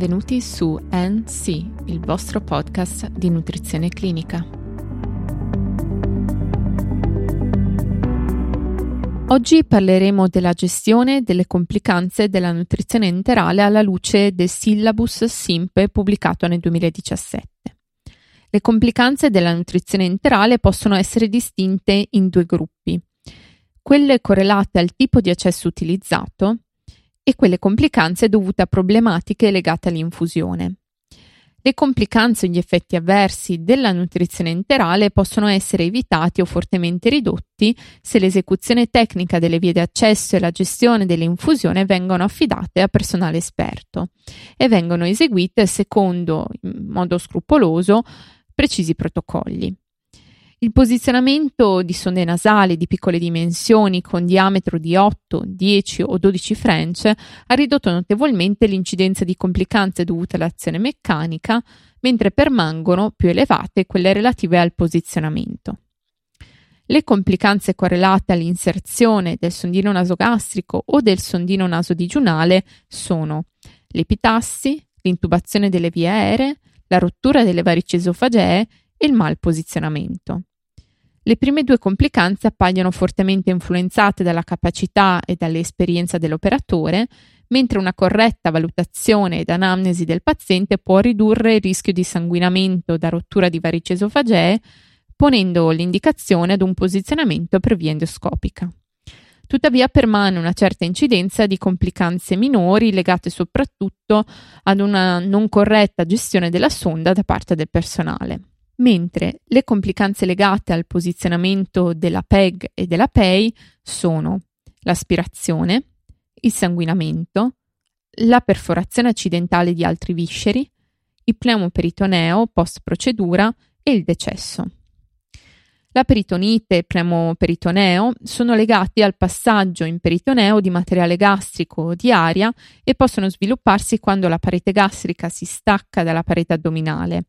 Benvenuti su NC, il vostro podcast di nutrizione clinica. Oggi parleremo della gestione delle complicanze della nutrizione enterale alla luce del syllabus SIMP pubblicato nel 2017. Le complicanze della nutrizione enterale possono essere distinte in due gruppi. Quelle correlate al tipo di accesso utilizzato e quelle complicanze dovute a problematiche legate all'infusione. Le complicanze o gli effetti avversi della nutrizione enterale possono essere evitati o fortemente ridotti se l'esecuzione tecnica delle vie di accesso e la gestione dell'infusione vengono affidate a personale esperto e vengono eseguite secondo, in modo scrupoloso, precisi protocolli. Il posizionamento di sonde nasali di piccole dimensioni con diametro di 8, 10 o 12 French ha ridotto notevolmente l'incidenza di complicanze dovute all'azione meccanica, mentre permangono più elevate quelle relative al posizionamento. Le complicanze correlate all'inserzione del sondino nasogastrico o del sondino nasodigiunale sono l'epitassi, l'intubazione delle vie aeree, la rottura delle varici esofagee e il malposizionamento. Le prime due complicanze appaiono fortemente influenzate dalla capacità e dall'esperienza dell'operatore, mentre una corretta valutazione ed anamnesi del paziente può ridurre il rischio di sanguinamento da rottura di varici esofagee, ponendo l'indicazione ad un posizionamento per via endoscopica. Tuttavia permane una certa incidenza di complicanze minori legate soprattutto ad una non corretta gestione della sonda da parte del personale mentre le complicanze legate al posizionamento della PEG e della PEI sono l'aspirazione, il sanguinamento, la perforazione accidentale di altri visceri, il pneumoperitoneo post procedura e il decesso. La peritonite e pneumoperitoneo sono legati al passaggio in peritoneo di materiale gastrico o di aria e possono svilupparsi quando la parete gastrica si stacca dalla parete addominale,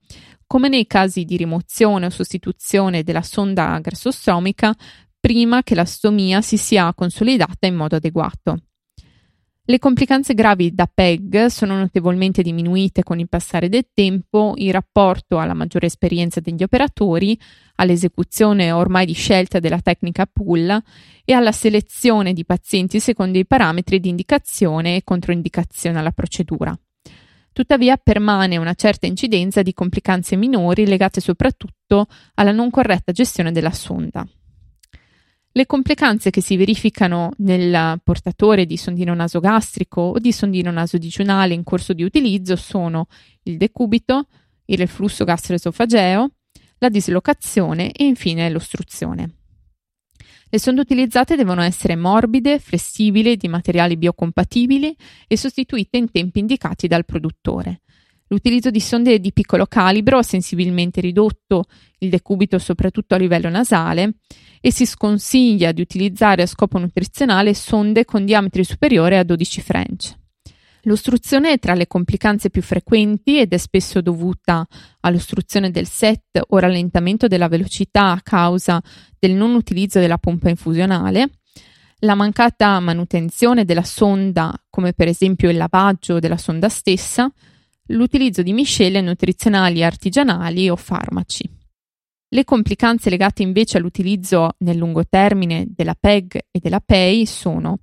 come nei casi di rimozione o sostituzione della sonda grassostomica prima che la stomia si sia consolidata in modo adeguato. Le complicanze gravi da PEG sono notevolmente diminuite con il passare del tempo in rapporto alla maggiore esperienza degli operatori, all'esecuzione ormai di scelta della tecnica pull e alla selezione di pazienti secondo i parametri di indicazione e controindicazione alla procedura. Tuttavia permane una certa incidenza di complicanze minori legate soprattutto alla non corretta gestione della sonda. Le complicanze che si verificano nel portatore di sondino nasogastrico o di sondino nasodigiunale in corso di utilizzo sono il decubito, il reflusso gastroesofageo, la dislocazione e infine l'ostruzione. Le sonde utilizzate devono essere morbide, flessibili, di materiali biocompatibili e sostituite in tempi indicati dal produttore. L'utilizzo di sonde di piccolo calibro ha sensibilmente ridotto il decubito soprattutto a livello nasale e si sconsiglia di utilizzare a scopo nutrizionale sonde con diametri superiori a 12 French. L'ostruzione è tra le complicanze più frequenti ed è spesso dovuta all'ostruzione del set o rallentamento della velocità a causa del non utilizzo della pompa infusionale, la mancata manutenzione della sonda, come per esempio il lavaggio della sonda stessa, l'utilizzo di miscele nutrizionali artigianali o farmaci. Le complicanze legate invece all'utilizzo nel lungo termine della PEG e della PEI sono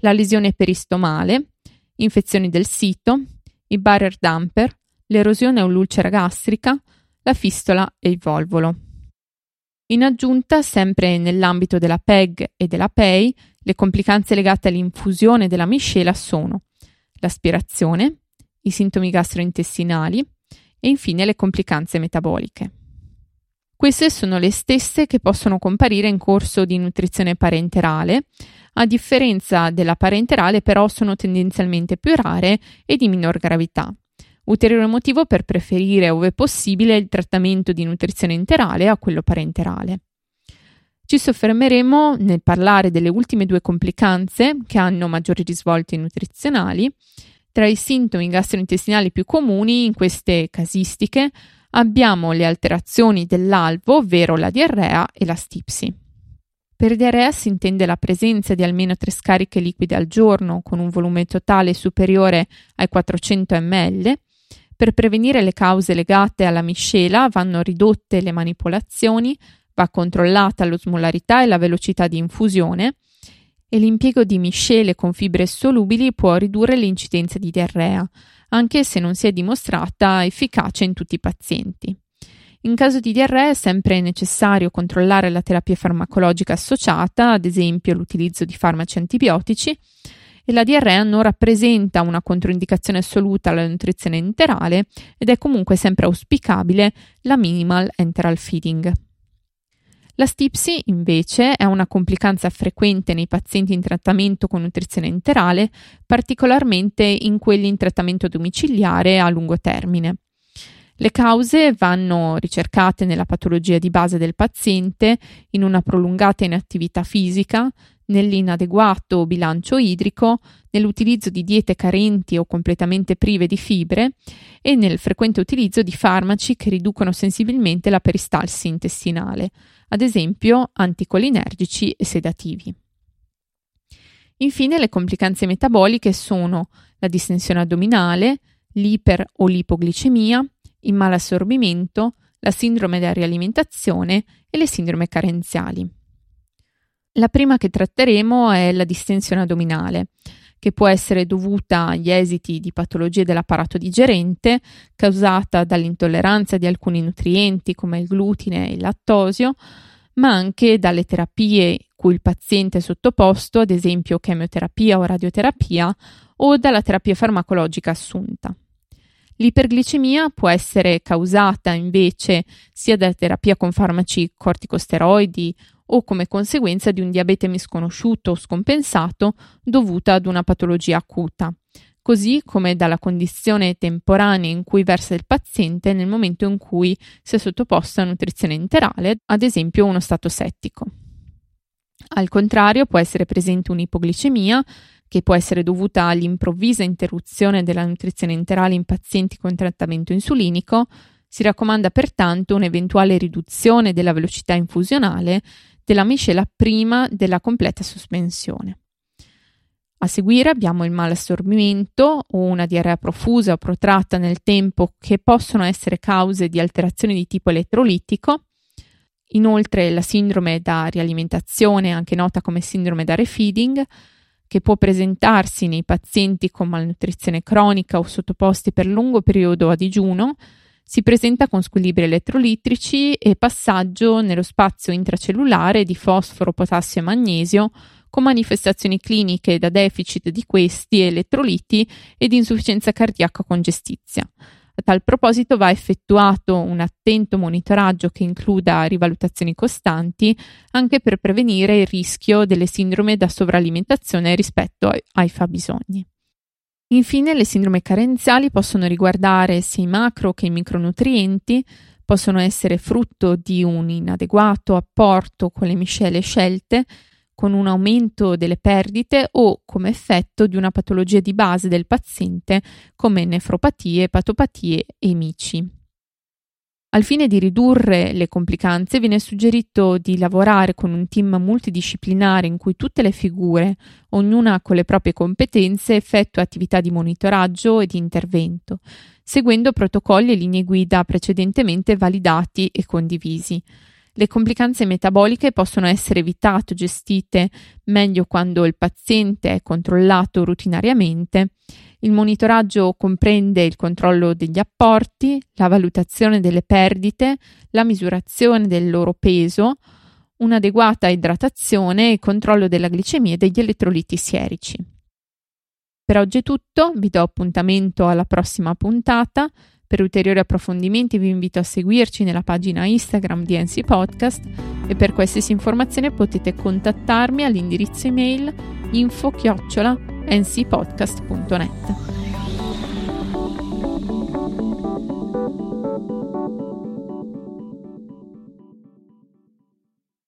la lesione peristomale, infezioni del sito, i barrier damper, l'erosione o l'ulcera gastrica, la fistola e il volvolo. In aggiunta, sempre nell'ambito della PEG e della PEI, le complicanze legate all'infusione della miscela sono l'aspirazione, i sintomi gastrointestinali e infine le complicanze metaboliche. Queste sono le stesse che possono comparire in corso di nutrizione parenterale, a differenza della parenterale però sono tendenzialmente più rare e di minor gravità. Ulteriore motivo per preferire, ove possibile, il trattamento di nutrizione enterale a quello parenterale. Ci soffermeremo nel parlare delle ultime due complicanze che hanno maggiori risvolti nutrizionali. Tra i sintomi gastrointestinali più comuni in queste casistiche abbiamo le alterazioni dell'alvo, ovvero la diarrea e la stipsi. Per diarrea si intende la presenza di almeno tre scariche liquide al giorno con un volume totale superiore ai 400 ml Per prevenire le cause legate alla miscela vanno ridotte le manipolazioni, va controllata l'osmolarità e la velocità di infusione e l'impiego di miscele con fibre solubili può ridurre l'incidenza di diarrea, anche se non si è dimostrata efficace in tutti i pazienti. In caso di diarrea è sempre necessario controllare la terapia farmacologica associata, ad esempio l'utilizzo di farmaci antibiotici, e la diarrea non rappresenta una controindicazione assoluta alla nutrizione enterale ed è comunque sempre auspicabile la minimal enteral feeding. La stipsi, invece, è una complicanza frequente nei pazienti in trattamento con nutrizione enterale, particolarmente in quelli in trattamento domiciliare a lungo termine. Le cause vanno ricercate nella patologia di base del paziente, in una prolungata inattività fisica, nell'inadeguato bilancio idrico, nell'utilizzo di diete carenti o completamente prive di fibre e nel frequente utilizzo di farmaci che riducono sensibilmente la peristalsi intestinale, ad esempio anticolinergici e sedativi. Infine le complicanze metaboliche sono la distensione addominale, l'iper o l'ipoglicemia, il malassorbimento, la sindrome da rialimentazione e le sindrome carenziali. La prima che tratteremo è la distensione addominale, che può essere dovuta agli esiti di patologie dell'apparato digerente, causata dall'intolleranza di alcuni nutrienti come il glutine e il lattosio, ma anche dalle terapie cui il paziente è sottoposto, ad esempio chemioterapia o radioterapia, o dalla terapia farmacologica assunta. L'iperglicemia può essere causata invece sia da terapia con farmaci corticosteroidi o come conseguenza di un diabete misconosciuto o scompensato dovuta ad una patologia acuta, così come dalla condizione temporanea in cui versa il paziente nel momento in cui si è sottoposto a nutrizione interale, ad esempio uno stato settico. Al contrario, può essere presente un'ipoglicemia che può essere dovuta all'improvvisa interruzione della nutrizione interale in pazienti con trattamento insulinico, si raccomanda pertanto un'eventuale riduzione della velocità infusionale della miscela prima della completa sospensione. A seguire abbiamo il malassorbimento o una diarrea profusa o protratta nel tempo che possono essere cause di alterazioni di tipo elettrolitico. Inoltre la sindrome da rialimentazione, anche nota come sindrome da refeeding, che può presentarsi nei pazienti con malnutrizione cronica o sottoposti per lungo periodo a digiuno, si presenta con squilibri elettrolitrici e passaggio nello spazio intracellulare di fosforo, potassio e magnesio, con manifestazioni cliniche da deficit di questi elettroliti e di insufficienza cardiaca congestizia. A tal proposito va effettuato un attento monitoraggio che includa rivalutazioni costanti anche per prevenire il rischio delle sindrome da sovralimentazione rispetto ai fabbisogni. Infine, le sindrome carenziali possono riguardare sia i macro che i micronutrienti, possono essere frutto di un inadeguato apporto con le miscele scelte, con un aumento delle perdite o come effetto di una patologia di base del paziente come nefropatie, epatopatie e mici. Al fine di ridurre le complicanze viene suggerito di lavorare con un team multidisciplinare in cui tutte le figure, ognuna con le proprie competenze, effettua attività di monitoraggio e di intervento, seguendo protocolli e linee guida precedentemente validati e condivisi. Le complicanze metaboliche possono essere evitate o gestite meglio quando il paziente è controllato rutinariamente. Il monitoraggio comprende il controllo degli apporti, la valutazione delle perdite, la misurazione del loro peso, un'adeguata idratazione e controllo della glicemia e degli elettroliti sierici. Per oggi è tutto, vi do appuntamento alla prossima puntata. Per ulteriori approfondimenti vi invito a seguirci nella pagina Instagram di NC Podcast e per qualsiasi informazione potete contattarmi all'indirizzo email info-ncpodcast.net.